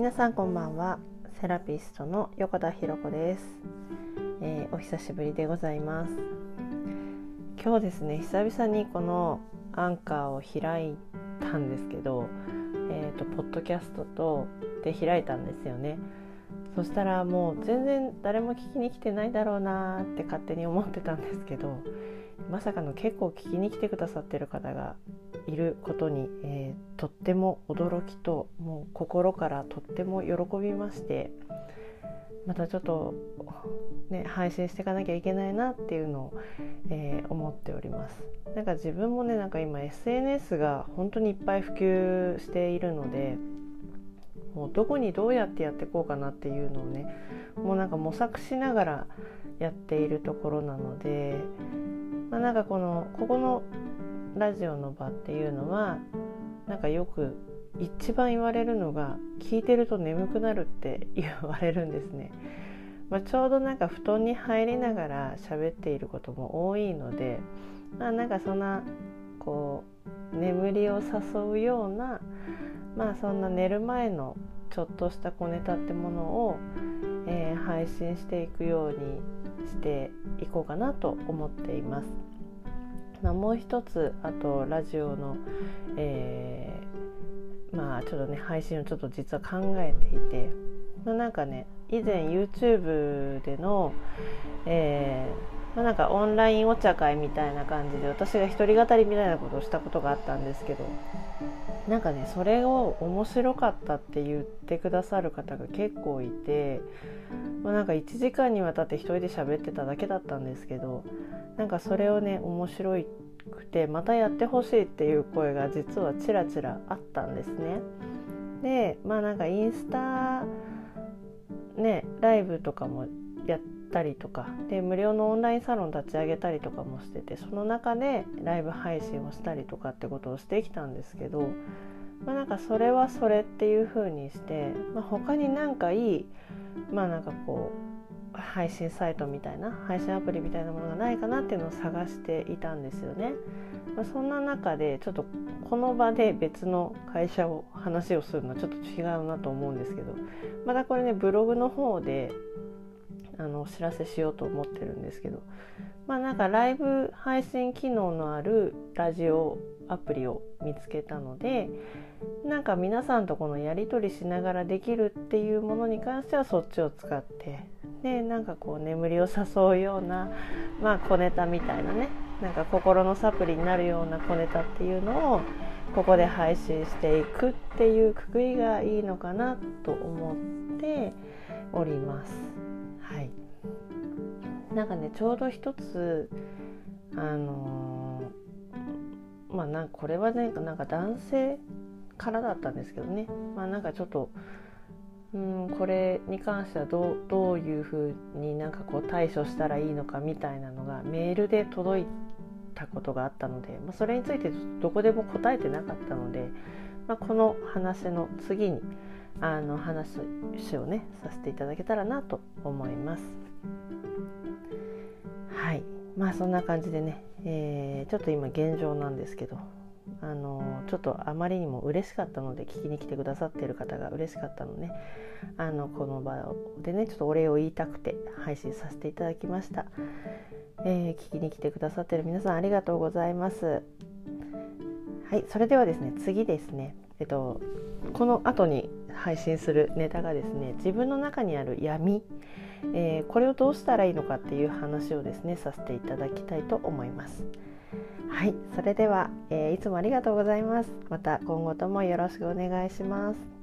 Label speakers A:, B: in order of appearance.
A: 皆さんこんばんは。セラピストの横田博子です、えー、お久しぶりでございます。今日ですね久々にこのアンカーを開いたんですけどえっ、ー、とポッドキャストとで開いたんですよね。そしたらもう全然誰も聞きに来てないだろうなって勝手に思ってたんですけどまさかの結構聞きに来てくださってる方がいることに、えー、とっても驚きともう心からとっても喜びましてまたちょっと、ね、配信していかなきゃいけないなっていうのを、えー、思っております。なんか自分もねなんか今 SNS が本当にいっぱい普及しているのでもうどこにどうやってやっていこうかなっていうのをねもうなんか模索しながらやっているところなので、まあ、なんかこのここのラジオの場っていうのはなんかよく一番言われるのが聞いてると眠くなるって言われるんですね。まあ、ちょうどなんか布団に入りながら喋っていることも多いので、まあ、なんかそんなこう眠りを誘うようなまあそんな寝る前のちょっとした小ネタってものを、えー、配信していくようにしていこうかなと思っています。まあ、もう一つあとラジオの、えー、まあちょっとね配信をちょっと実は考えていて、まあ、なんかね以前 YouTube での、えーまあ、なんかオンラインお茶会みたいな感じで私が一人語りみたいなことをしたことがあったんですけどなんかねそれを面白かったって言ってくださる方が結構いて、まあ、なんか1時間にわたって一人で喋ってただけだったんですけどなんかそれをね面白くてまたやってほしいっていう声が実はちらちらあったんですね。でまあなんかインスタねライブとかもやったりとかで無料のオンラインサロン立ち上げたりとかもしててその中でライブ配信をしたりとかってことをしてきたんですけど、まあ、なんかそれはそれっていう風にして、まあ、他になんかいいまあなんかこう配信サイトみたいな配信アプリみたいなものがないかなっていうのを探していたんですよね。まあ、そんな中でちょっとこの場で別の会社を話をするのはちょっと違うなと思うんですけどまたこれねブログの方であのお知らせしようと思ってるんですけどまあなんかライブ配信機能のあるラジオアプリを見つけたのでなんか皆さんとこのやり取りしながらできるっていうものに関してはそっちを使ってでなんかこう眠りを誘うようなまあ小ネタみたいなねなんか心のサプリになるような小ネタっていうのをここで配信していくっていうくくりがいいのかなと思っております。はい。なんかねちょうど一つあのー、まあなんこれはねなんか男性からだったんですけどね。まあなんかちょっとうんこれに関してはどうどういうふうになんかこう対処したらいいのかみたいなのがメールで届いたことがあったので、まあ、それについてどこでも答えてなかったので、まあ、この話の次にあの話をねさせていただけたらなと思います。はい。まあそんな感じでね、えー、ちょっと今現状なんですけどあのちょっとあまりにも嬉しかったので聞きに来てくださっている方が嬉しかったので、あのこの場でねちょっとお礼を言いたくて配信させていただきました、えー、聞きに来てくださってる皆さんありがとうございます。はい。それではですね次ですね。えっとこの後に配信するネタがですね自分の中にある闇、えー、これをどうしたらいいのかっていう話をですねさせていただきたいと思います。はい、それでは、えー、いつもありがとうございます。また今後ともよろしくお願いします。